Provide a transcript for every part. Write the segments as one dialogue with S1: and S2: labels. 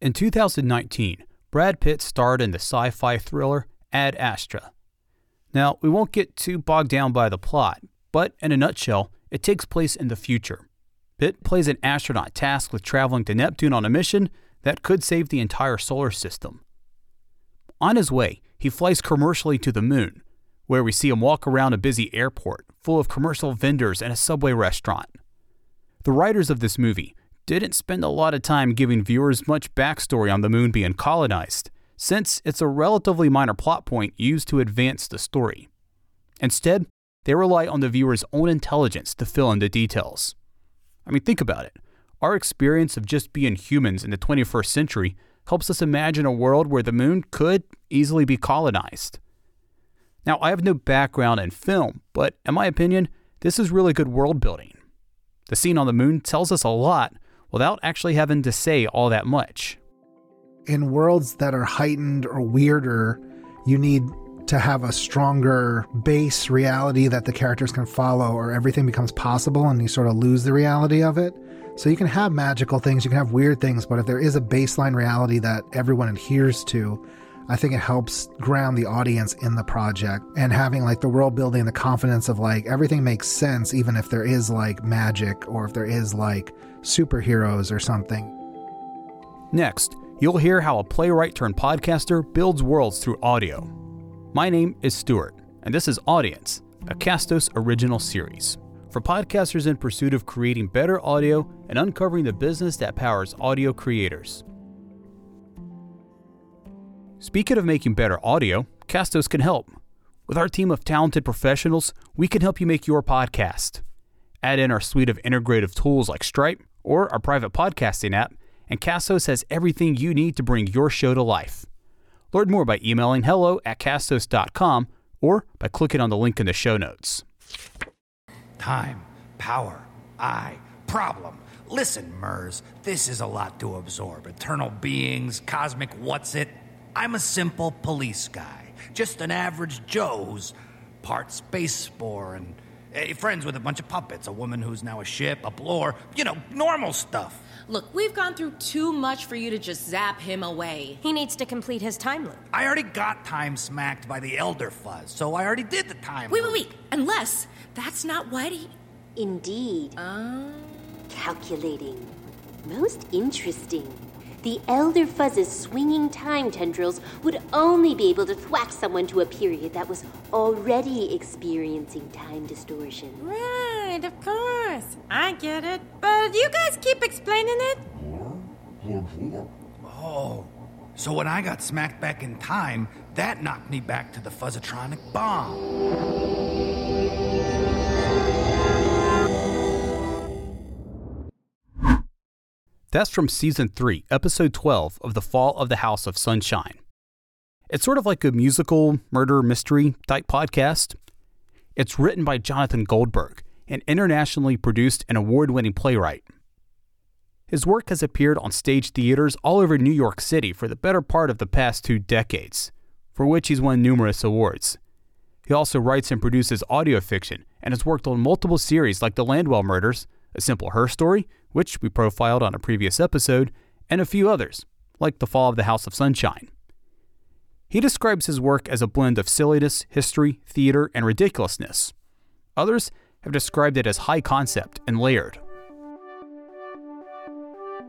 S1: In 2019, Brad Pitt starred in the sci fi thriller Ad Astra. Now, we won't get too bogged down by the plot, but in a nutshell, it takes place in the future. Pitt plays an astronaut tasked with traveling to Neptune on a mission that could save the entire solar system. On his way, he flies commercially to the moon, where we see him walk around a busy airport full of commercial vendors and a subway restaurant. The writers of this movie didn't spend a lot of time giving viewers much backstory on the moon being colonized, since it's a relatively minor plot point used to advance the story. Instead, they rely on the viewer's own intelligence to fill in the details. I mean, think about it. Our experience of just being humans in the 21st century helps us imagine a world where the moon could easily be colonized. Now, I have no background in film, but in my opinion, this is really good world building. The scene on the moon tells us a lot without actually having to say all that much.
S2: In worlds that are heightened or weirder, you need to have a stronger base reality that the characters can follow, or everything becomes possible and you sort of lose the reality of it. So you can have magical things, you can have weird things, but if there is a baseline reality that everyone adheres to, I think it helps ground the audience in the project and having like the world building, the confidence of like everything makes sense, even if there is like magic or if there is like superheroes or something.
S1: Next, you'll hear how a playwright turned podcaster builds worlds through audio. My name is Stuart, and this is Audience, a Castos original series for podcasters in pursuit of creating better audio and uncovering the business that powers audio creators. Speaking of making better audio, Castos can help. With our team of talented professionals, we can help you make your podcast. Add in our suite of integrative tools like Stripe or our private podcasting app, and Castos has everything you need to bring your show to life. Learn more by emailing hello at castos.com or by clicking on the link in the show notes.
S3: Time, power, I, problem. Listen, Murs, this is a lot to absorb. Eternal beings, cosmic what's it. I'm a simple police guy, just an average Joe who's part space spore and eh, friends with a bunch of puppets, a woman who's now a ship, a blore, you know, normal stuff.
S4: Look, we've gone through too much for you to just zap him away.
S5: He needs to complete his time loop.
S3: I already got time smacked by the Elder Fuzz, so I already did the time
S4: Wait, wait,
S3: loop.
S4: wait. Unless that's not what he.
S6: Indeed. Calculating. Most interesting. The Elder Fuzz's swinging time tendrils would only be able to thwack someone to a period that was already experiencing time distortion.
S5: Right, of course. I get it. But you guys keep explaining it. Yeah?
S3: Oh, so when I got smacked back in time, that knocked me back to the Fuzzatronic bomb.
S1: That's from season 3, episode 12 of The Fall of the House of Sunshine. It's sort of like a musical murder mystery type podcast. It's written by Jonathan Goldberg, an internationally produced and award winning playwright. His work has appeared on stage theaters all over New York City for the better part of the past two decades, for which he's won numerous awards. He also writes and produces audio fiction and has worked on multiple series like The Landwhale Murders, A Simple Herstory, which we profiled on a previous episode, and a few others, like The Fall of the House of Sunshine. He describes his work as a blend of silliness, history, theater, and ridiculousness. Others have described it as high concept and layered.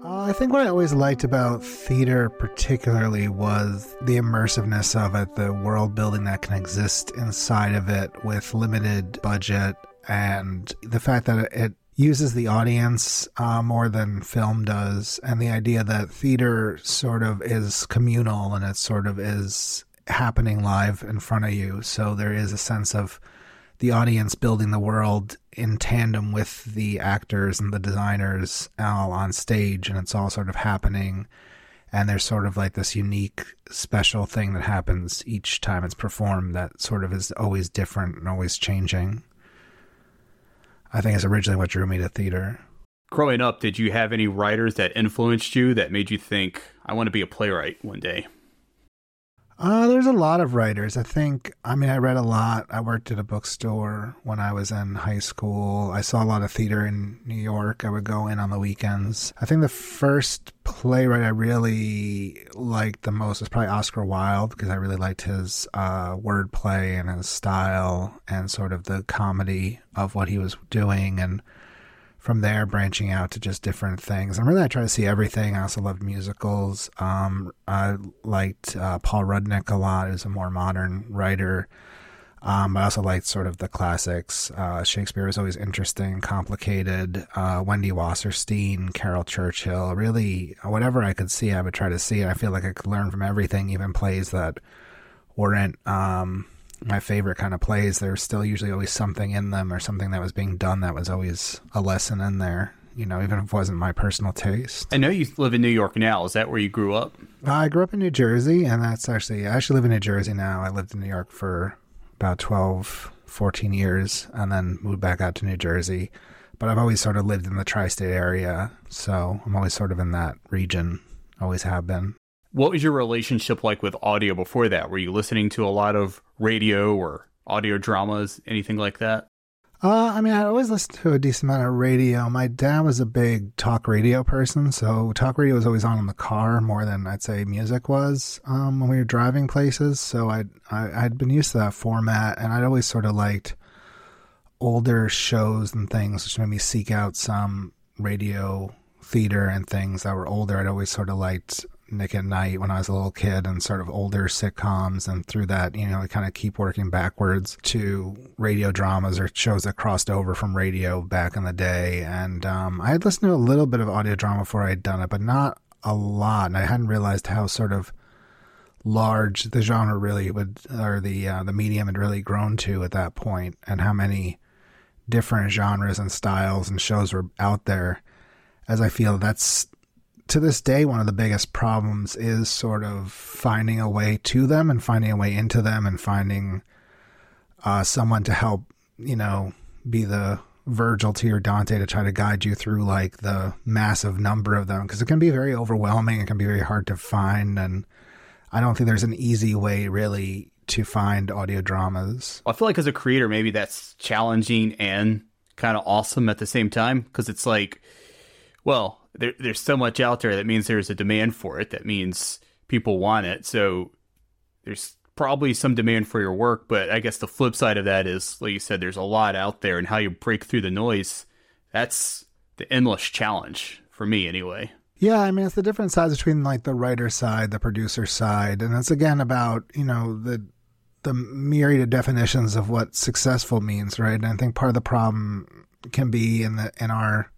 S2: Uh, I think what I always liked about theater, particularly, was the immersiveness of it, the world building that can exist inside of it with limited budget, and the fact that it uses the audience uh, more than film does, and the idea that theater sort of is communal and it sort of is happening live in front of you. So there is a sense of the audience building the world in tandem with the actors and the designers all on stage, and it's all sort of happening. And there's sort of like this unique, special thing that happens each time it's performed that sort of is always different and always changing. I think is originally what drew me to theater.
S1: Growing up, did you have any writers that influenced you that made you think, I want to be a playwright one day?
S2: Uh, there's a lot of writers. I think, I mean, I read a lot. I worked at a bookstore when I was in high school. I saw a lot of theater in New York. I would go in on the weekends. I think the first playwright I really liked the most was probably Oscar Wilde because I really liked his uh, wordplay and his style and sort of the comedy of what he was doing. And from there branching out to just different things. And really, I try to see everything. I also loved musicals. Um, I liked uh, Paul Rudnick a lot, as a more modern writer. Um, I also liked sort of the classics. Uh, Shakespeare was always interesting, complicated. Uh, Wendy Wasserstein, Caryl Churchill, really, whatever I could see, I would try to see. And I feel like I could learn from everything, even plays that weren't um, my favorite kind of plays, there's still usually always something in them or something that was being done that was always a lesson in there. You know, even if it wasn't my personal taste.
S1: I know you live in New York now. Is that where you grew up?
S2: I grew up in New Jersey, and that's actually, I actually live in New Jersey now. I lived in New York for about 12, 14 years, and then moved back out to New Jersey. But I've always sort of lived in the tri state area, so I'm always sort of in that region, always have been.
S1: What was your relationship like with audio before that? Were you listening to a lot of radio or audio dramas, anything like that?
S2: Uh, I mean, I always listened to a decent amount of radio. My dad was a big talk radio person, so talk radio was always on in the car more than I'd say music was um, when we were driving places. So I'd, I, I'd been used to that format, and I'd always sort of liked older shows and things, which made me seek out some radio theater and things that were older. I'd always sort of liked Nick at Night when I was a little kid and sort of older sitcoms. And through that, you know, I kind of keep working backwards to radio dramas or shows that crossed over from radio back in the day. And um, I had listened to a little bit of audio drama before I'd done it, but not a lot. And I hadn't realized how sort of large the genre really would, or the uh, the medium had really grown to at that point, and how many different genres and styles and shows were out there. As I feel that's to this day, one of the biggest problems is sort of finding a way to them and finding a way into them and finding uh, someone to help, you know, be the Virgil to your Dante to try to guide you through like the massive number of them because it can be very overwhelming. It can be very hard to find. And I don't think there's an easy way really to find audio dramas.
S1: I feel like as a creator, maybe that's challenging and kind of awesome at the same time because it's like, well, there, there's so much out there that means there's a demand for it. That means people want it. So there's probably some demand for your work, but I guess the flip side of that is, like you said, there's a lot out there, and how you break through the noise. That's the endless challenge for me, anyway.
S2: Yeah, I mean, it's the different sides between like the writer side, the producer side, and it's again about you know the the myriad of definitions of what successful means, right? And I think part of the problem can be in the in our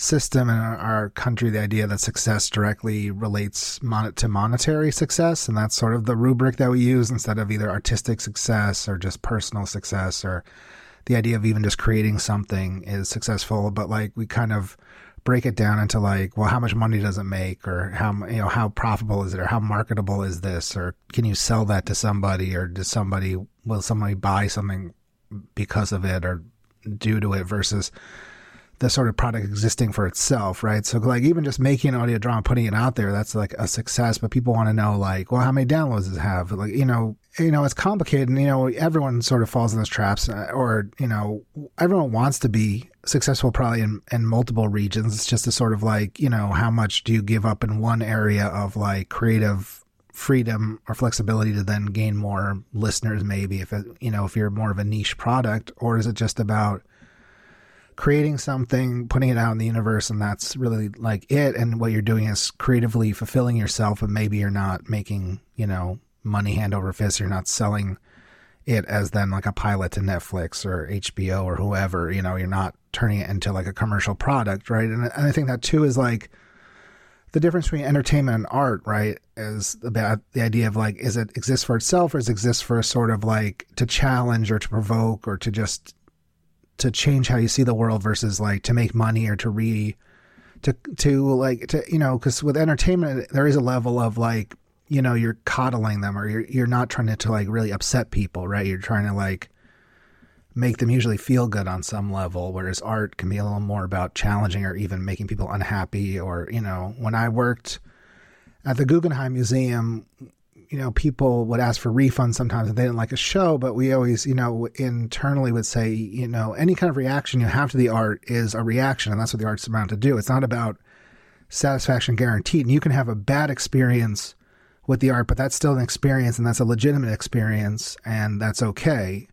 S2: system in our country the idea that success directly relates mon- to monetary success and that's sort of the rubric that we use instead of either artistic success or just personal success or the idea of even just creating something is successful. But like we kind of break it down into like well how much money does it make? Or how you know how profitable is it? Or how marketable is this? Or can you sell that to somebody? Or does somebody will somebody buy something because of it or due to it versus the sort of product existing for itself, right? So like even just making an audio drama, putting it out there, that's like a success. But people want to know like, well, how many downloads does it have? Like, you know, you know, it's complicated, and you know, everyone sort of falls in those traps, uh, or you know, everyone wants to be successful probably in, in multiple regions. It's just a sort of like, you know, how much do you give up in one area of like creative freedom or flexibility to then gain more listeners maybe if it, you know if you're more of a niche product or is it just about creating something, putting it out in the universe, and that's really like it. And what you're doing is creatively fulfilling yourself, and maybe you're not making, you know, money hand over fist. You're not selling it as then like a pilot to Netflix or HBO or whoever. You know, you're not turning it into like a commercial product, right? And, and I think that too is like the difference between entertainment and art, right? Is about the idea of like, is it exists for itself or is it exists for a sort of like to challenge or to provoke or to just to change how you see the world versus like to make money or to re to to like to you know because with entertainment there is a level of like you know you're coddling them or you're you're not trying to, to like really upset people right? You're trying to like make them usually feel good on some level whereas art can be a little more about challenging or even making people unhappy or you know when i worked at the guggenheim museum you know, people would ask for refunds sometimes if they didn't like a show, but we always, you know, internally would say, you know, any kind of reaction you have to the art is a reaction, and that's what the art's meant to do. It's not about satisfaction guaranteed. And you can have a bad experience with the art, but that's still an experience, and that's a legitimate experience, and that's okay.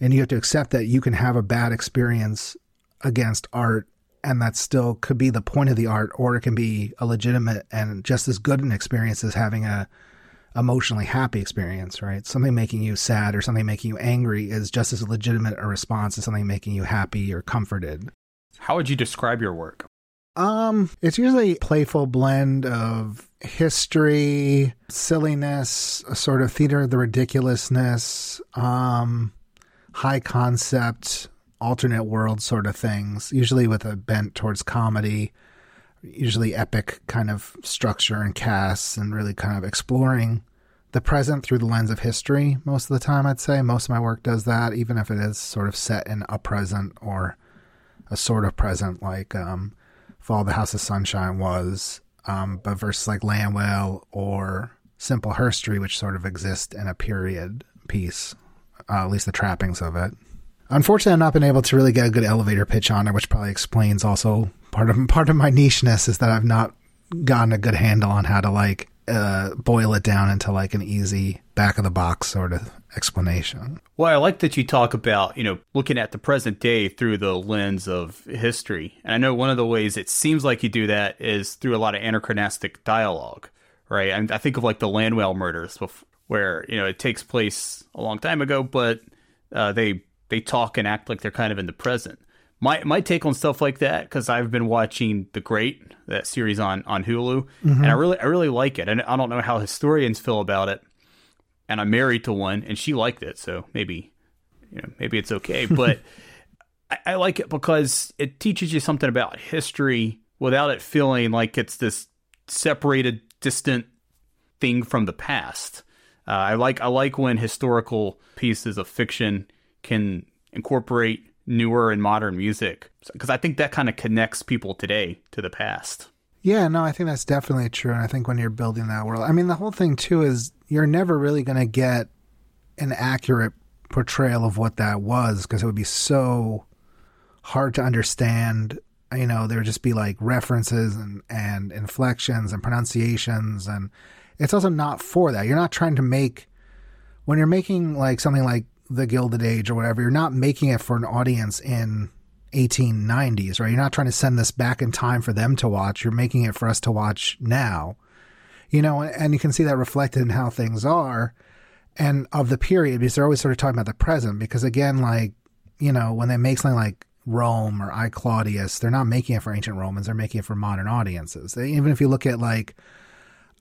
S2: And you have to accept that you can have a bad experience against art and that still could be the point of the art or it can be a legitimate and just as good an experience as having a emotionally happy experience, right? Something making you sad or something making you angry is just as legitimate a response as something making you happy or comforted.
S1: How would you describe your work?
S2: Um, it's usually a playful blend of history, silliness, a sort of theater of the ridiculousness, um, high concept, alternate world sort of things, usually with a bent towards comedy usually epic kind of structure and casts and really kind of exploring the present through the lens of history most of the time i'd say. Most of my work does that even if it is sort of set in a present or a sort of present like um, fall the house of sunshine was um, but versus like land whale or simple herstory which sort of exist in a period piece uh, at least the trappings of it. Unfortunately i've not been able to really get a good elevator pitch on it which probably explains also part of part of my nicheness is that I've not gotten a good handle on how to like uh, boil it down into like an easy back of the box sort of explanation.
S1: Well, I like that you talk about, you know, looking at the present day through the lens of history. And I know one of the ways it seems like you do that is through a lot of anachronistic dialogue, right? And I think of like the land whale murders where, you know, it takes place a long time ago, but uh, they they talk and act like they're kind of in the present my my take on stuff like that because I've been watching The Great that series on on Hulu mm-hmm. and I really I really like it and I don't know how historians feel about it and I'm married to one and she liked it so maybe you know maybe it's okay but I, I like it because it teaches you something about history without it feeling like it's this separated distant thing from the past. Uh, I like I like when historical pieces of fiction can incorporate newer and modern music because I think that kind of connects people today to the past.
S2: Yeah, no, I think that's definitely true. And I think when you're building that world, I mean, the whole thing too is you're never really going to get an accurate portrayal of what that was because it would be so hard to understand. You know, there would just be like references and, and inflections and pronunciations. And it's also not for that. You're not trying to make, when you're making like something like the Gilded Age or whatever, you're not making it for an audience in 1890s, right? You're not trying to send this back in time for them to watch. You're making it for us to watch now. You know, and you can see that reflected in how things are and of the period because they're always sort of talking about the present because again like, you know, when they make something like Rome or I Claudius, they're not making it for ancient Romans, they're making it for modern audiences. They, even if you look at like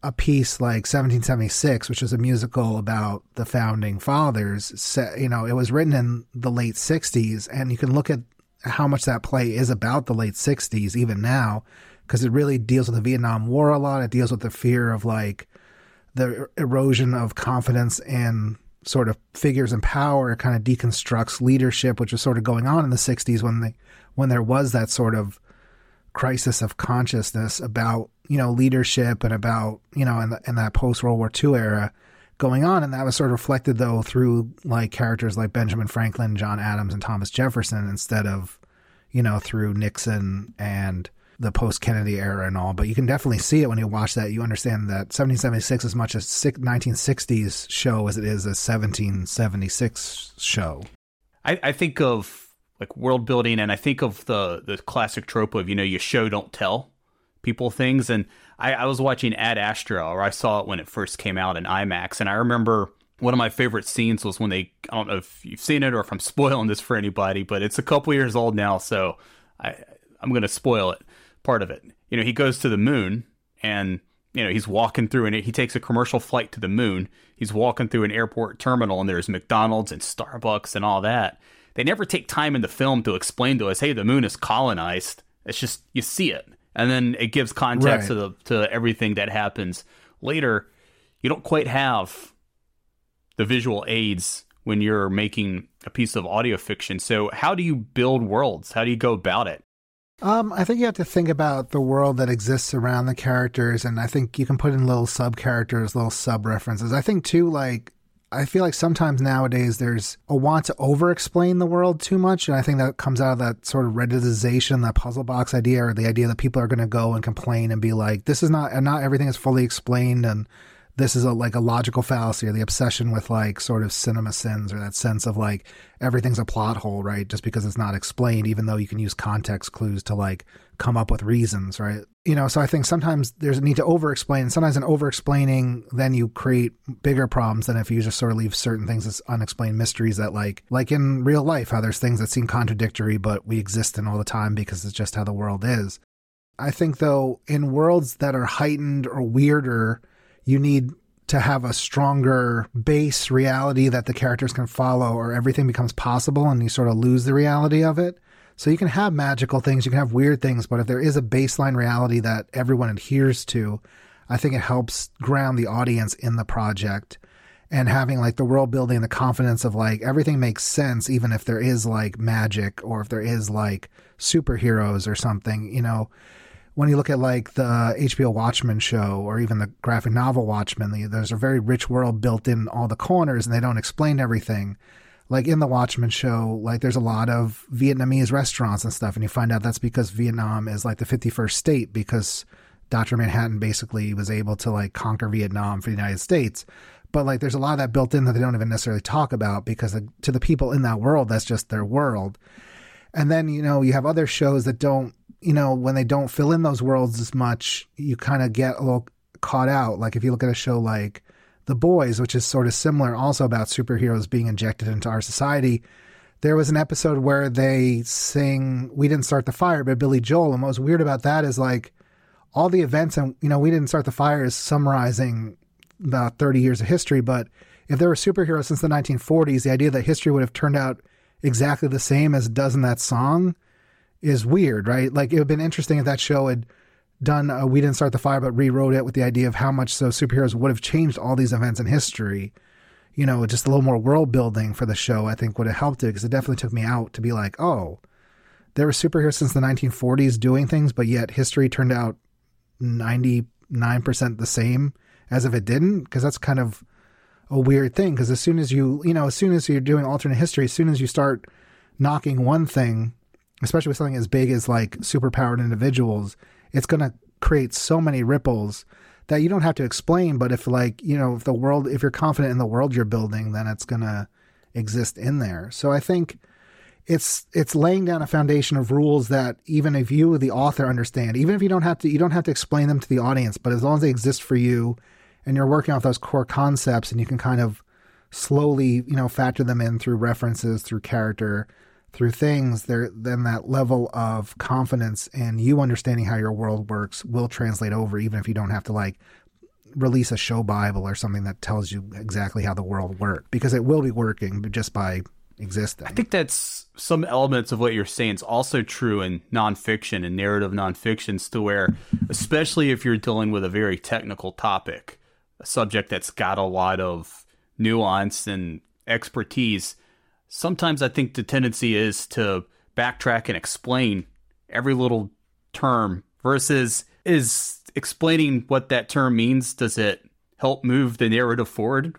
S2: a piece like 1776, which is a musical about the founding fathers, you know, it was written in the late 60s, and you can look at how much that play is about the late 60s, even now, because it really deals with the Vietnam War a lot. It deals with the fear of like the erosion of confidence in sort of figures in power. It kind of deconstructs leadership, which was sort of going on in the 60s when they, when there was that sort of crisis of consciousness about you know leadership and about you know in, the, in that post World War II era going on, and that was sort of reflected though through like characters like Benjamin Franklin, John Adams, and Thomas Jefferson instead of you know through Nixon and the post Kennedy era and all. But you can definitely see it when you watch that. You understand that 1776 as much as 1960s show as it is a 1776 show.
S1: I, I think of like world building and I think of the the classic trope of, you know, you show don't tell people things. And I, I was watching Ad Astra or I saw it when it first came out in IMAX and I remember one of my favorite scenes was when they I don't know if you've seen it or if I'm spoiling this for anybody, but it's a couple years old now, so I I'm gonna spoil it part of it. You know, he goes to the moon and you know, he's walking through and he takes a commercial flight to the moon. He's walking through an airport terminal and there's McDonald's and Starbucks and all that. They never take time in the film to explain to us, hey, the moon is colonized. It's just you see it, and then it gives context right. to the to everything that happens later. You don't quite have the visual aids when you're making a piece of audio fiction. So, how do you build worlds? How do you go about it?
S2: Um, I think you have to think about the world that exists around the characters, and I think you can put in little sub characters, little sub references. I think too, like I feel like sometimes nowadays there's a want to over explain the world too much. And I think that comes out of that sort of redditization, that puzzle box idea, or the idea that people are going to go and complain and be like, this is not, and not everything is fully explained. And this is a like a logical fallacy or the obsession with like sort of CinemaSins or that sense of like everything's a plot hole, right? Just because it's not explained, even though you can use context clues to like come up with reasons, right? You know, so I think sometimes there's a need to over explain. Sometimes in over explaining, then you create bigger problems than if you just sort of leave certain things as unexplained mysteries that like like in real life, how there's things that seem contradictory but we exist in all the time because it's just how the world is. I think though in worlds that are heightened or weirder you need to have a stronger base reality that the characters can follow, or everything becomes possible and you sort of lose the reality of it. So you can have magical things, you can have weird things, but if there is a baseline reality that everyone adheres to, I think it helps ground the audience in the project and having like the world building, the confidence of like everything makes sense, even if there is like magic or if there is like superheroes or something, you know when you look at like the HBO Watchmen show or even the graphic novel Watchmen, there's a very rich world built in all the corners and they don't explain everything. Like in the Watchmen show, like there's a lot of Vietnamese restaurants and stuff, and you find out that's because Vietnam is like the 51st state because Dr. Manhattan basically was able to like conquer Vietnam for the United States. But like there's a lot of that built in that they don't even necessarily talk about because to the people in that world, that's just their world. And then, you know, you have other shows that don't you know, when they don't fill in those worlds as much, you kind of get a little caught out. Like if you look at a show like The Boys, which is sort of similar, also about superheroes being injected into our society. There was an episode where they sing "We Didn't Start the Fire" by Billy Joel, and what was weird about that is like all the events, and you know, "We Didn't Start the Fire" is summarizing about 30 years of history, but if there were superheroes since the 1940s, the idea that history would have turned out exactly the same as it does in that song is weird, right? Like it would have been interesting if that show had done a We Didn't Start the Fire, but rewrote it with the idea of how much so superheroes would have changed all these events in history. You know, just a little more world building for the show, I think would have helped it because it definitely took me out to be like, oh, there were superheroes since the 1940s doing things, but yet history turned out 99% the same as if it didn't. Because that's kind of a weird thing. Because as soon as you, you know, as soon as you're doing alternate history, as soon as you start knocking one thing especially with something as big as like superpowered individuals, it's going to create so many ripples that you don't have to explain. But if like, you know, if the world, if you're confident in the world you're building, then it's going to exist in there. So I think it's, it's laying down a foundation of rules that even if you, the author understand, even if you don't have to, you don't have to explain them to the audience, but as long as they exist for you and you're working off those core concepts and you can kind of slowly, you know, factor them in through references, through character, through things, there then that level of confidence and you understanding how your world works will translate over, even if you don't have to like release a show bible or something that tells you exactly how the world works, because it will be working just by existing.
S1: I think that's some elements of what you're saying is also true in nonfiction and narrative nonfiction, to where, especially if you're dealing with a very technical topic, a subject that's got a lot of nuance and expertise sometimes I think the tendency is to backtrack and explain every little term versus is explaining what that term means does it help move the narrative forward?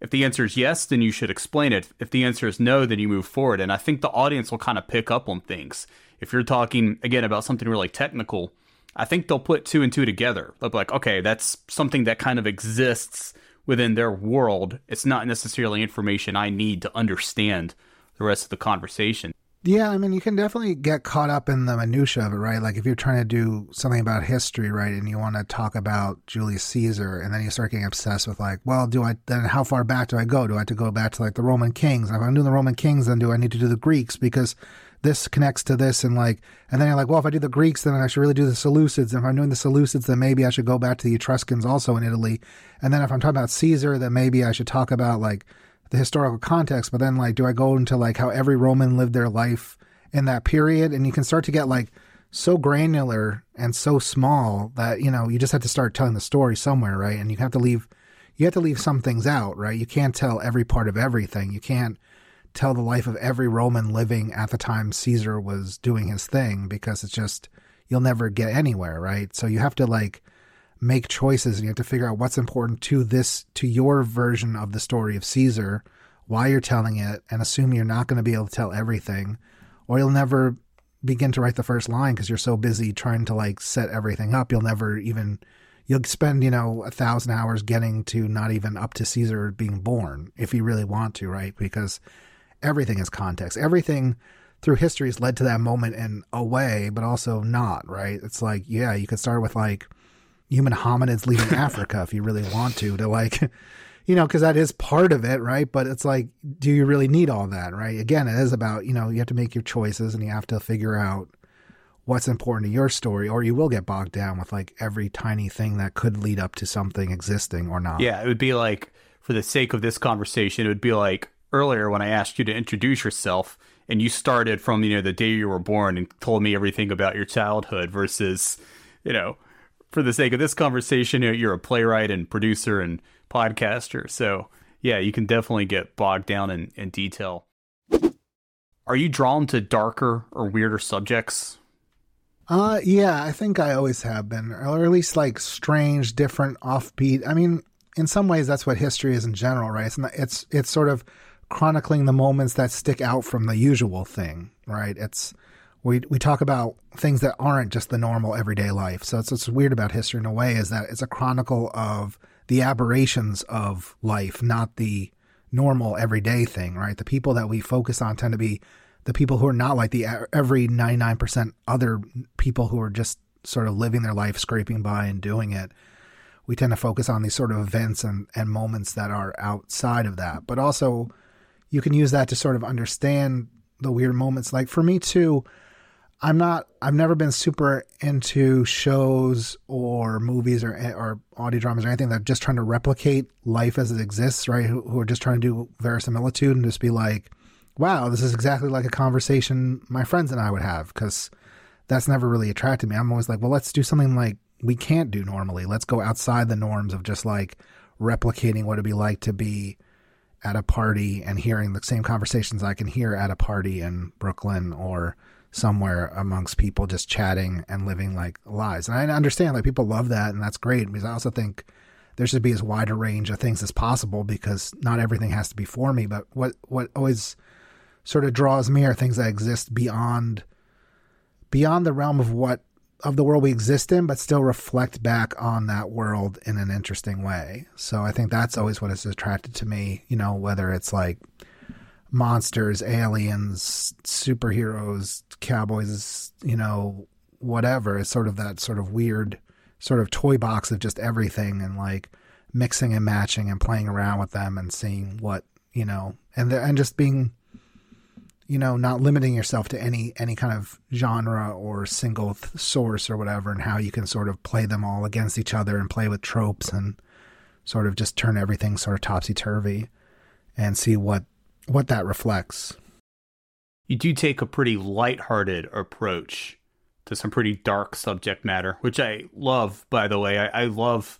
S1: If the answer is yes then you should explain it. If the answer is no then you move forward. And i think the audience will kind of pick up on things. If you're talking again about something really technical i think they'll put two and two together. They'll be like okay that's something that kind of exists within their world. It's not necessarily information I need to understand the rest of the conversation.
S2: Yeah, I mean, you can definitely get caught up in the minutia of it, right? Like if you're trying to do something about history, right, and you want to talk about Julius Caesar, and then you start getting obsessed with like, well, do I then how far back do I go? Do I have to go back to like the Roman kings? If I'm doing the Roman kings, then do I need to do the Greeks because this connects to this and like and then you're like well if i do the greeks then i should really do the seleucids and if i'm doing the seleucids then maybe i should go back to the etruscans also in italy and then if i'm talking about caesar then maybe i should talk about like the historical context but then like do i go into like how every roman lived their life in that period? And you can start to get like so granular and so small that you know you just have to start telling the story somewhere right? And you have to leave you have to leave some things out right? You can't tell every part of everything. You can't tell the life of every Roman living at the time Caesar was doing his thing because it's just you'll never get anywhere, right? So you have to like make choices and you have to figure out what's important to this to your version of the story of Caesar, why you're telling it, and assume you're not going to be able to tell everything, or you'll never begin to write the first line because you're so busy trying to like set everything up. You'll never even you'll spend you know a thousand hours getting to not even up to Caesar being born if you really want to, right? Because everything is context. Everything through history has led to that moment in a way, but also not, right? It's like, yeah, you could start with like human hominids leaving Africa if you really want to, to like, you know, because that is part of it, right? But it's like, do you really need all that, right? Again, it is about, you know, you have to make your choices and you have to figure out what's important to your story, or you will get bogged down with like every tiny thing that could lead up to something existing or not.
S1: Yeah, it would be like, for the sake of this conversation, it would be like earlier when I asked you to introduce yourself and you started from you know the day you were born and told me everything about your childhood versus you know for the sake of this conversation you're a playwright and producer and podcaster. So yeah you can definitely get bogged down in, in detail. Are you drawn to darker or weirder subjects?
S2: Uh yeah i think i always have been or at least like strange different offbeat. I mean in some ways that's what history is in general right? It's not, it's it's sort of chronicling the moments that stick out from the usual thing, right? It's we we talk about things that aren't just the normal everyday life. So it's what's weird about history in a way is that it's a chronicle of the aberrations of life, not the normal everyday thing, right? The people that we focus on tend to be the people who are not like the every 99% other people who are just sort of living their life scraping by and doing it. We tend to focus on these sort of events and, and moments that are outside of that. But also you can use that to sort of understand the weird moments. Like for me too, I'm not. I've never been super into shows or movies or or audio dramas or anything that are just trying to replicate life as it exists. Right? Who, who are just trying to do verisimilitude and just be like, "Wow, this is exactly like a conversation my friends and I would have." Because that's never really attracted me. I'm always like, "Well, let's do something like we can't do normally. Let's go outside the norms of just like replicating what it'd be like to be." At a party and hearing the same conversations I can hear at a party in Brooklyn or somewhere amongst people just chatting and living like lies. And I understand like people love that and that's great because I also think there should be as wide a range of things as possible because not everything has to be for me. But what what always sort of draws me are things that exist beyond beyond the realm of what of the world we exist in, but still reflect back on that world in an interesting way. So I think that's always what has attracted to me, you know, whether it's like monsters, aliens, superheroes, cowboys, you know, whatever. It's sort of that sort of weird sort of toy box of just everything and like mixing and matching and playing around with them and seeing what, you know, and and just being you know, not limiting yourself to any any kind of genre or single th- source or whatever, and how you can sort of play them all against each other and play with tropes and sort of just turn everything sort of topsy turvy and see what what that reflects.
S1: You do take a pretty light-hearted approach to some pretty dark subject matter, which I love. By the way, I, I love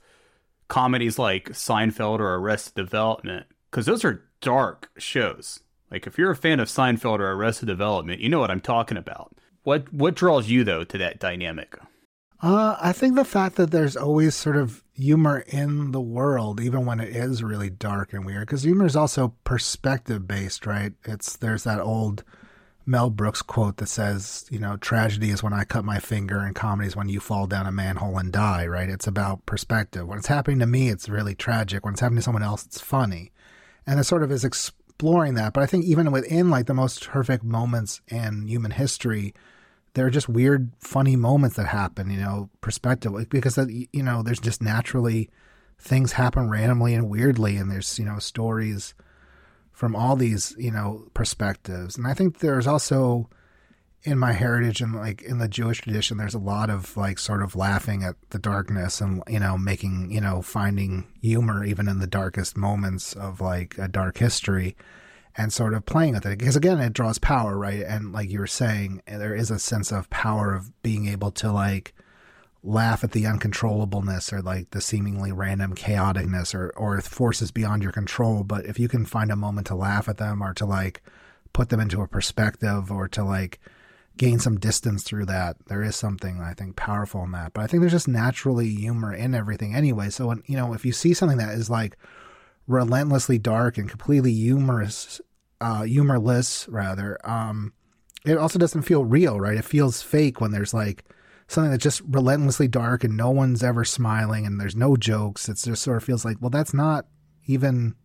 S1: comedies like Seinfeld or Arrested Development because those are dark shows like if you're a fan of Seinfeld or Arrested Development, you know what I'm talking about. What what draws you though to that dynamic?
S2: Uh, I think the fact that there's always sort of humor in the world, even when it is really dark and weird, because humor is also perspective based, right? It's there's that old Mel Brooks quote that says, you know, tragedy is when I cut my finger, and comedy is when you fall down a manhole and die, right? It's about perspective. When it's happening to me, it's really tragic. When it's happening to someone else, it's funny, and it sort of is. Exploring that. But I think even within like the most horrific moments in human history, there are just weird, funny moments that happen. You know, perspective because you know there's just naturally things happen randomly and weirdly, and there's you know stories from all these you know perspectives. And I think there's also in my heritage and like in the Jewish tradition, there's a lot of like sort of laughing at the darkness and you know making you know finding humor even in the darkest moments of like a dark history, and sort of playing with it. Because again it draws power right? And like you were saying eh, there is a sense of power of being able to like laugh at the uncontrollableness or like the seemingly random chaoticness or or forces beyond your control. But if you can find a moment to laugh at them or to like put them into a perspective or to like gain some distance through that. There is something I think powerful in that. But I think there's just naturally humor in everything anyway. So when you know if you see something that is like relentlessly dark and completely humorous, uh, humorless rather, um, it also doesn't feel real, right? It feels fake when there's like something that's just relentlessly dark and no one's ever smiling and there's no jokes. It just sort of feels like, well, that's not even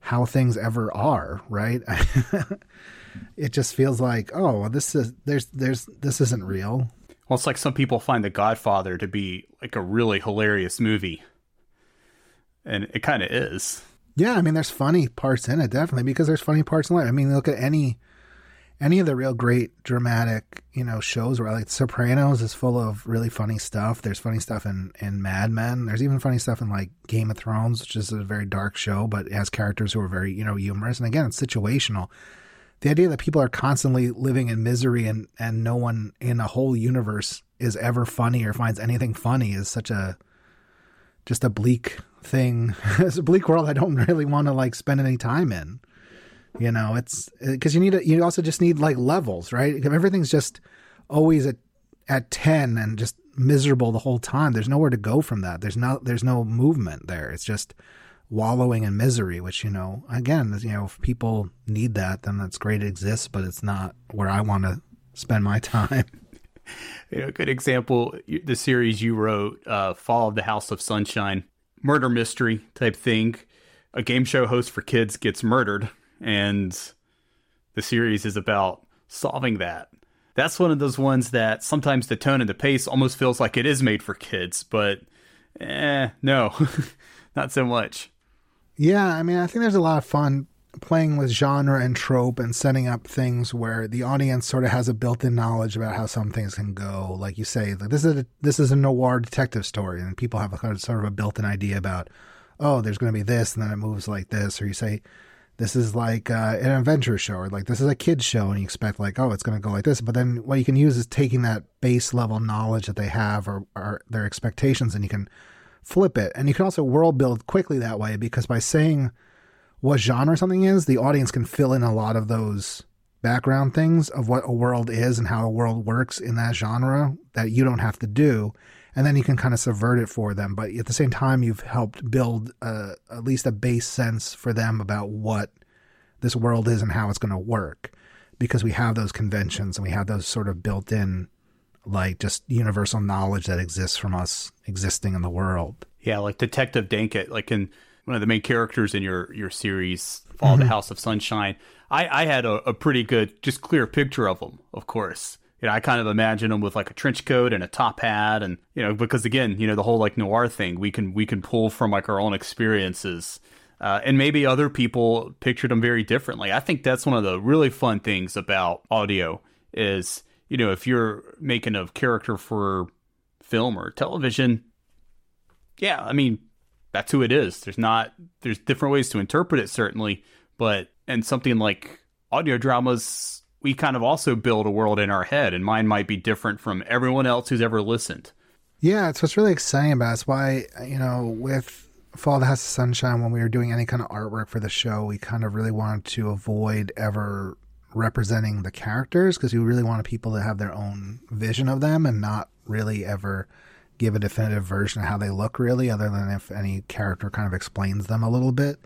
S2: how things ever are, right? it just feels like, oh, well, this is there's there's this isn't real.
S1: Well, it's like some people find The Godfather to be like a really hilarious movie, and it kind of is.
S2: Yeah, I mean, there's funny parts in it definitely because there's funny parts in life. I mean, look at any any of the real great dramatic, you know, shows where like Sopranos is full of really funny stuff. There's funny stuff in in Mad Men. There's even funny stuff in like Game of Thrones, which is a very dark show, but it has characters who are very, you know, humorous. And again, it's situational. The idea that people are constantly living in misery and and no one in a whole universe is ever funny or finds anything funny is such a just a bleak thing. it's a bleak world I don't really want to like spend any time in. You know, it's uh, because you need a, you also just need like levels, right? Everything's just always at at ten and just miserable the whole time. There's nowhere to go from that. There's no there's no movement there. It's just wallowing in misery, which you know, again, you know, if people need that, then that's great. It exists, but it's not where I want to spend my time.
S1: you know, good example, the series you wrote, uh, Fall of the House of Sunshine, murder mystery type thing. A game show host for kids gets murdered and the series is about solving that. That's one of those ones that sometimes the tone and the pace almost feels like it is made for kids, but eh, no, not so much.
S2: Yeah, I mean, I think there's a lot of fun playing with genre and trope and setting up things where the audience sort of has a built-in knowledge about how some things can go. Like you say, like this is a, this is a noir detective story, and people have a sort of a built-in idea about, oh, there's going to be this, and then it moves like this. Or you say, this is like uh, an adventure show or like this is a kids show and you expect like oh it's going to go like this but then what you can use is taking that base level knowledge that they have or, or their expectations and you can flip it and you can also world build quickly that way because by saying what genre something is the audience can fill in a lot of those background things of what a world is and how a world works in that genre that you don't have to do and then you can kind of subvert it for them. But at the same time, you've helped build uh, at least a base sense for them about what this world is and how it's going to work, because we have those conventions and we have those sort of built-in, like just universal knowledge that exists from us existing in the world.
S1: Yeah, like Detective Dankit, like in one of the main characters in your your series, Fall mm-hmm. the House of Sunshine. I I had a, a pretty good, just clear picture of him, of course you know, I kind of imagine him with like a trench coat and a top hat, and you know, because again, you know, the whole like noir thing, we can we can pull from like our own experiences, uh, and maybe other people pictured him very differently. I think that's one of the really fun things about audio is you know if you're making a character for film or television, yeah, I mean that's who it is. There's not there's different ways to interpret it certainly, but and something like audio dramas we kind of also build a world in our head, and mine might be different from everyone else who's ever listened.
S2: Yeah, it's what's really exciting about it. It's why, you know, with Fall the House of Sunshine, when we were doing any kind of artwork for the show, we kind of really wanted to avoid ever representing the characters because you really wanted people to have their own vision of them and not really ever give a definitive version of how they look, really, other than if any character kind of explains them a little bit.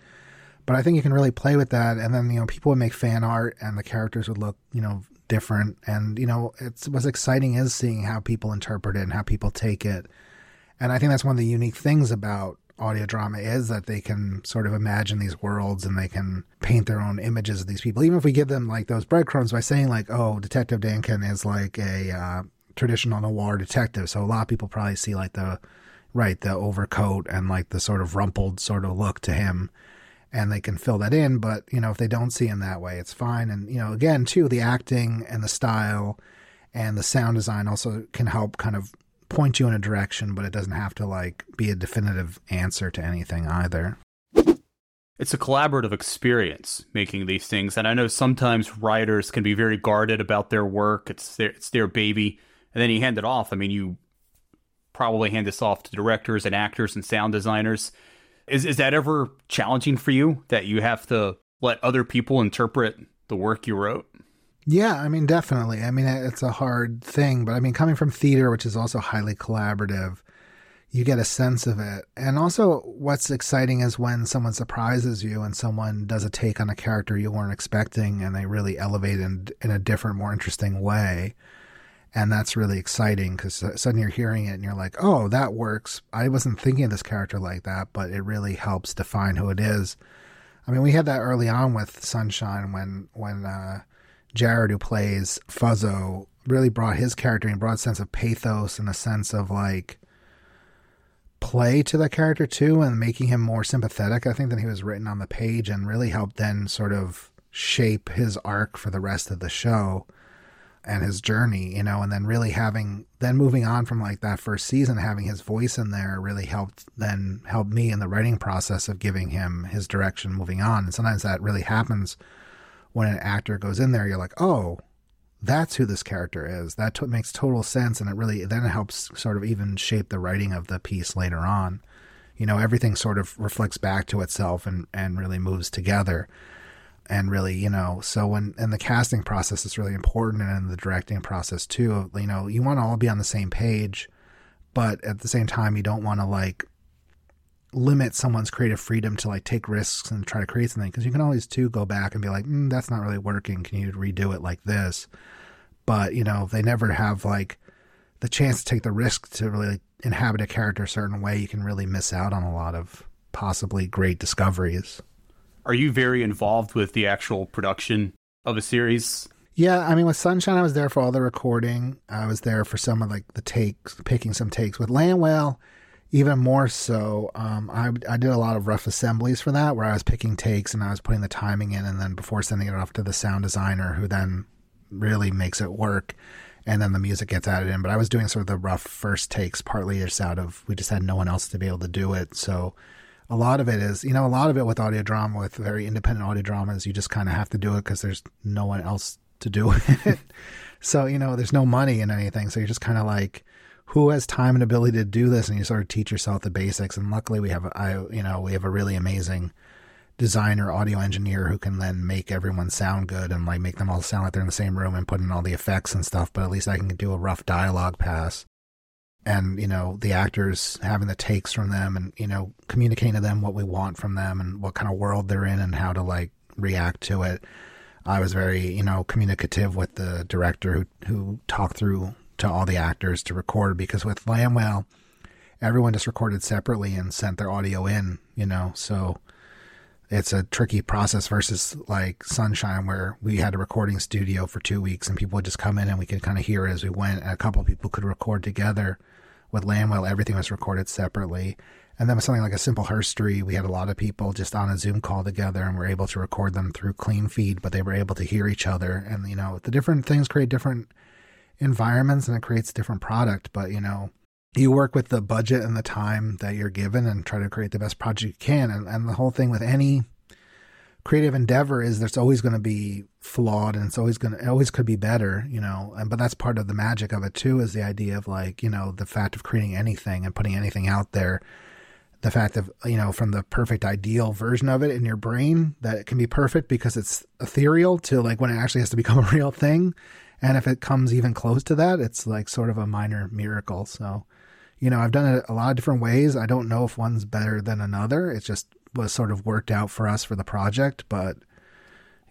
S2: But I think you can really play with that, and then you know people would make fan art, and the characters would look you know different, and you know it's what's exciting is seeing how people interpret it and how people take it, and I think that's one of the unique things about audio drama is that they can sort of imagine these worlds and they can paint their own images of these people. Even if we give them like those breadcrumbs by saying like, "Oh, Detective Dankin is like a uh, traditional noir detective," so a lot of people probably see like the right the overcoat and like the sort of rumpled sort of look to him and they can fill that in. But, you know, if they don't see him that way, it's fine. And, you know, again, too, the acting and the style and the sound design also can help kind of point you in a direction, but it doesn't have to like be a definitive answer to anything either.
S1: It's a collaborative experience making these things, and I know sometimes writers can be very guarded about their work. It's their it's their baby, and then you hand it off. I mean, you probably hand this off to directors and actors and sound designers. Is is that ever challenging for you that you have to let other people interpret the work you wrote?
S2: Yeah, I mean, definitely. I mean, it's a hard thing, but I mean, coming from theater, which is also highly collaborative, you get a sense of it. And also, what's exciting is when someone surprises you and someone does a take on a character you weren't expecting and they really elevate in, in a different, more interesting way. And that's really exciting because suddenly you're hearing it and you're like, oh, that works. I wasn't thinking of this character like that, but it really helps define who it is. I mean, we had that early on with Sunshine when, when, uh, Jared, who plays Fuzzo, really brought his character and brought a sense of pathos and a sense of like, play to the character too and making him more sympathetic, I think, than he was written on the page and really helped then sort of shape his arc for the rest of the show and his journey, you know, and then really having then moving on from like that first season, having his voice in there really helped then help me in the writing process of giving him his direction moving on. And sometimes that really happens when an actor goes in there, you're like, oh, that's who this character is. That t- makes total sense, and it really then helps sort of even shape the writing of the piece later on. You know, everything sort of reflects back to itself and and really moves together. And really, you know, so when in the casting process is really important, and in the directing process too. You know, you want to all be on the same page, but at the same time, you don't want to like limit someone's creative freedom to like take risks and try to create something because you can always too go back and be like mm, that's not really working. Can you redo it like this? But you know they never have like the chance to take the risk to really inhabit a character a certain way. You can really miss out on a lot of possibly great discoveries.
S1: Are you very involved with the actual production of a series?
S2: Yeah, I mean, with Sunshine, I was there for all the recording. I was there for some of like the takes, picking some takes. With Landwhale, even more so, um, I, I did a lot of rough assemblies for that where I was picking takes and I was putting the timing in, and then before sending it off to the sound designer, who then really makes it work, and then the music gets added in. But I was doing sort of the rough first takes, partly just out of we just had no one else to be able to do it. So a lot of it is, you know, a lot of it with audio drama, with very independent audio dramas, you just kind of have to do it because there's no one else to do it. so, you know, there's no money in anything. So you're just kind of like, who has time and ability to do this and you sort of teach yourself the basics. And luckily we have I you know we have a really amazing designer audio engineer who can then make everyone sound good and like make them all sound like they're in the same room and put in all the effects and stuff. But at least I can do a rough dialogue pass. And you know the actors having the takes from them and you know communicating to them what we want from them and what kind of world they're in and how to like react to it. I was very you know communicative with the director who who talked through to all the actors to record because with Landwhale, everyone just recorded separately and sent their audio in, you know, so it's a tricky process versus like Sunshine where we had a recording studio for two weeks and people would just come in and we could kind of hear it as we went. And a couple people could record together. With Landwhale, everything was recorded separately. And then with something like a simple herstory, we had a lot of people just on a Zoom call together and were able to record them through clean feed, but they were able to hear each other. And, you know, the different things create different environments and it creates different product but you know you work with the budget and the time that you're given and try to create the best project you can. And, and the whole thing with any creative endeavor is there's always going to be flawed and it's always going to always could be better you know and but that's part of the magic of it too is the idea of like you know the fact of creating anything and putting anything out there. The fact of you know from the perfect ideal version of it in your brain that it can be perfect because it's ethereal to like when it actually has to become a real thing and if it comes even close to that, it's like sort of a minor miracle. So, you know, I've done it a lot of different ways. I don't know if one's better than another. It just was sort of worked out for us for the project, but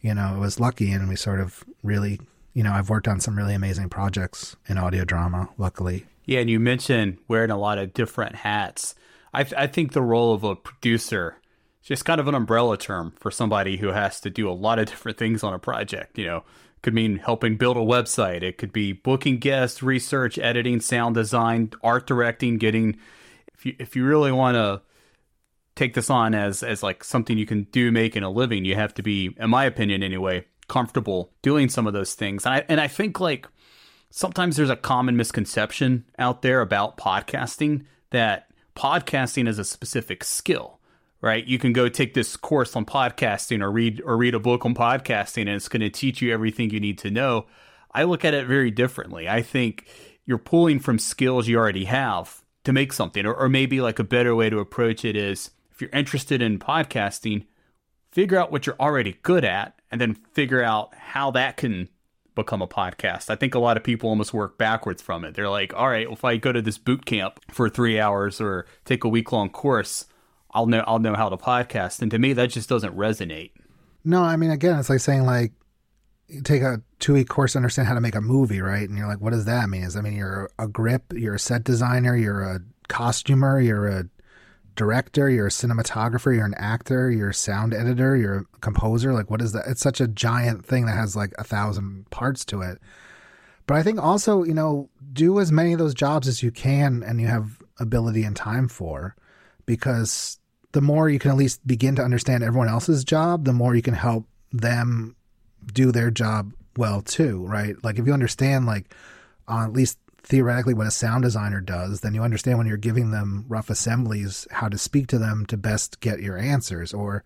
S2: you know, it was lucky and we sort of really, you know, I've worked on some really amazing projects in audio drama, luckily.
S1: Yeah, and you mentioned wearing a lot of different hats. I, th- I think the role of a producer is just kind of an umbrella term for somebody who has to do a lot of different things on a project. You know, could mean helping build a website. It could be booking guests, research, editing, sound design, art directing, getting if you if you really want to take this on as as like something you can do making a living, you have to be in my opinion anyway, comfortable doing some of those things. And I and I think like sometimes there's a common misconception out there about podcasting that podcasting is a specific skill right? You can go take this course on podcasting or read or read a book on podcasting and it's going to teach you everything you need to know. I look at it very differently. I think you're pulling from skills you already have to make something or, or maybe like a better way to approach it is if you're interested in podcasting, figure out what you're already good at and then figure out how that can become a podcast. I think a lot of people almost work backwards from it. They're like, all right, well, if I go to this boot camp for three hours or take a week long course, I'll know I'll know how to podcast. And to me, that just doesn't resonate.
S2: No, I mean, again, it's like saying like you take a two week course to understand how to make a movie, right? And you're like, what does that mean? Is I mean you're a grip, you're a set designer, you're a costumer, you're a director, you're a cinematographer, you're an actor, you're a sound editor, you're a composer. Like, what is that? It's such a giant thing that has like a thousand parts to it. But I think also, you know, do as many of those jobs as you can and you have ability and time for, because the more you can at least begin to understand everyone else's job, the more you can help them do their job well too, right? Like if you understand like uh, at least theoretically what a sound designer does, then you understand when you're giving them rough assemblies how to speak to them to best get your answers or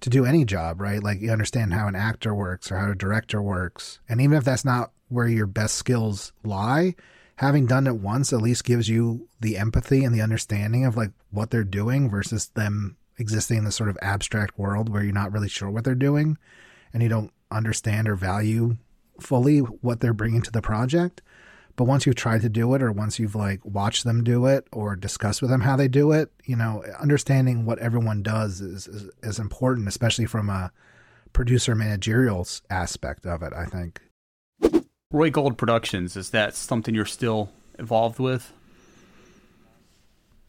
S2: to do any job, right? Like you understand how an actor works or how a director works. And even if that's not where your best skills lie, having done it once at least gives you the empathy and the understanding of like what they're doing versus them existing in this sort of abstract world where you're not really sure what they're doing and you don't understand or value fully what they're bringing to the project. But once you've tried to do it, or once you've like watched them do it, or discussed with them how they do it, you know, understanding what everyone does is is, is important, especially from a producer managerial aspect of it. I think.
S1: Roy Gold Productions is that something you're still involved with?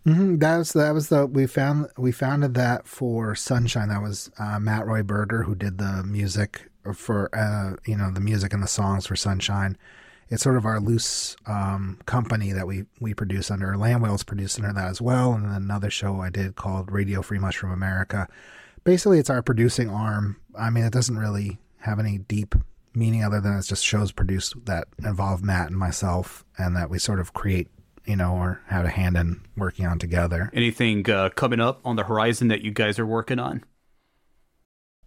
S2: Mm-hmm. That was that was the we found we founded that for Sunshine. That was uh, Matt Roy Berger who did the music for uh, you know the music and the songs for Sunshine. It's sort of our loose um, company that we we produce under. Landwhale's produced under that as well, and then another show I did called Radio Free Mushroom America. Basically, it's our producing arm. I mean, it doesn't really have any deep meaning other than it's just shows produced that involve Matt and myself, and that we sort of create you know, or have a hand in working on together.
S1: Anything uh, coming up on the horizon that you guys are working on?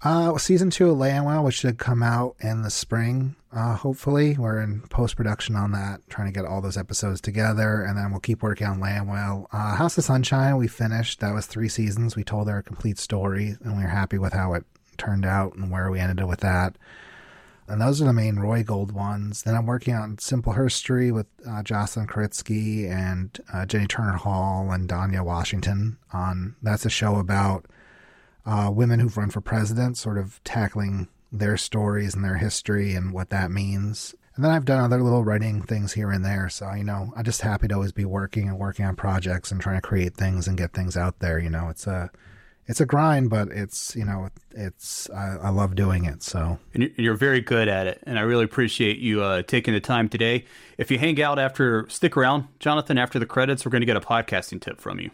S2: Uh, season two of Landwhale, which should come out in the spring. Uh, hopefully, we're in post production on that, trying to get all those episodes together, and then we'll keep working on Landwhale. Uh, House of Sunshine, we finished. That was three seasons. We told our complete story, and we are happy with how it turned out and where we ended up with that and those are the main Roy Gold ones. Then I'm working on Simple Herstory with uh, Jocelyn Karitsky and uh, Jenny Turner Hall and Danya Washington. On that's a show about uh, women who've run for president, sort of tackling their stories and their history and what that means. And then I've done other little writing things here and there. So, you know, I'm just happy to always be working and working on projects and trying to create things and get things out there. You know, it's a it's a grind, but it's you know it's I, I love doing it. So
S1: and you're very good at it, and I really appreciate you uh, taking the time today. If you hang out after, stick around, Jonathan. After the credits, we're going to get a podcasting tip from you.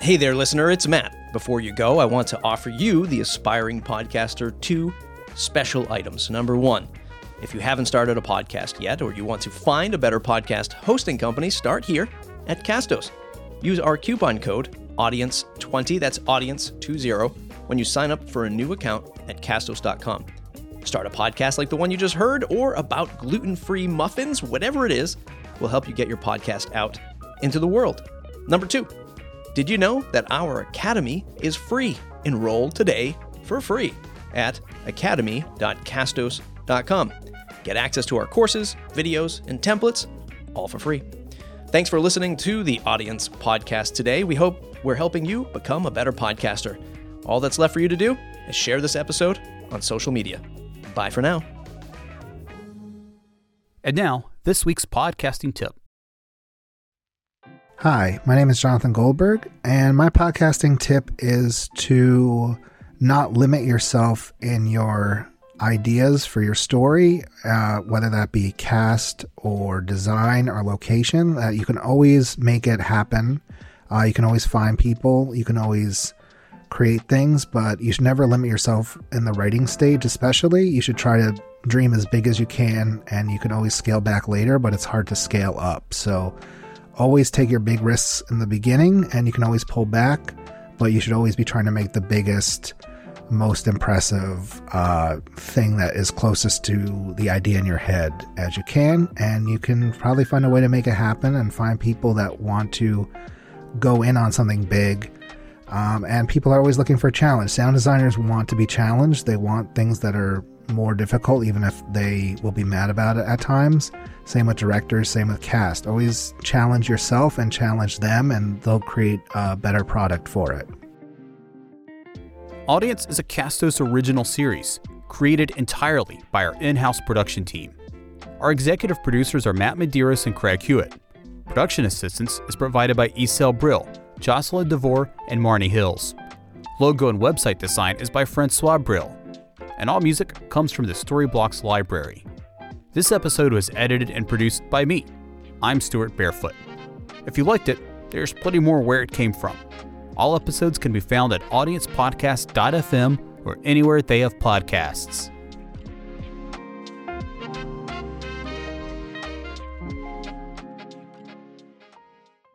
S7: Hey there, listener. It's Matt. Before you go, I want to offer you, the aspiring podcaster, two special items. Number one. If you haven't started a podcast yet, or you want to find a better podcast hosting company, start here at Castos. Use our coupon code audience20, that's audience20, when you sign up for a new account at castos.com. Start a podcast like the one you just heard or about gluten free muffins, whatever it is, will help you get your podcast out into the world. Number two, did you know that our academy is free? Enroll today for free at academy.castos.com. Get access to our courses, videos, and templates, all for free. Thanks for listening to the Audience Podcast today. We hope we're helping you become a better podcaster. All that's left for you to do is share this episode on social media. Bye for now.
S1: And now, this week's podcasting tip.
S2: Hi, my name is Jonathan Goldberg, and my podcasting tip is to not limit yourself in your ideas for your story, uh, whether that be cast or design or location. Uh, you can always make it happen uh, you can always find people, you can always create things, but you should never limit yourself in the writing stage, especially. You should try to dream as big as you can, and you can always scale back later, but it's hard to scale up. So always take your big risks in the beginning, and you can always pull back, but you should always be trying to make the biggest, most impressive uh, thing that is closest to the idea in your head as you can. And you can probably find a way to make it happen and find people that want to go in on something big Um, and people are always looking for a challenge. Sound designers want to be challenged. They want things that are more difficult, even if they will be mad about it at times. Same with directors, same with cast. Always challenge yourself and challenge them, and they'll create a better product for it.
S1: Audience is a Castos original series, created entirely by our in house production team. Our executive producers are Matt Medeiros and Craig Hewitt. Production assistance is provided by Isel Brill, Jocelyn DeVore, and Marnie Hills. Logo and website design is by Francois Brill. And all music comes from the Storyblocks library. This episode was edited and produced by me. I'm Stuart Barefoot. If you liked it, there's plenty more where it came from. All episodes can be found at audiencepodcast.fm or anywhere they have podcasts.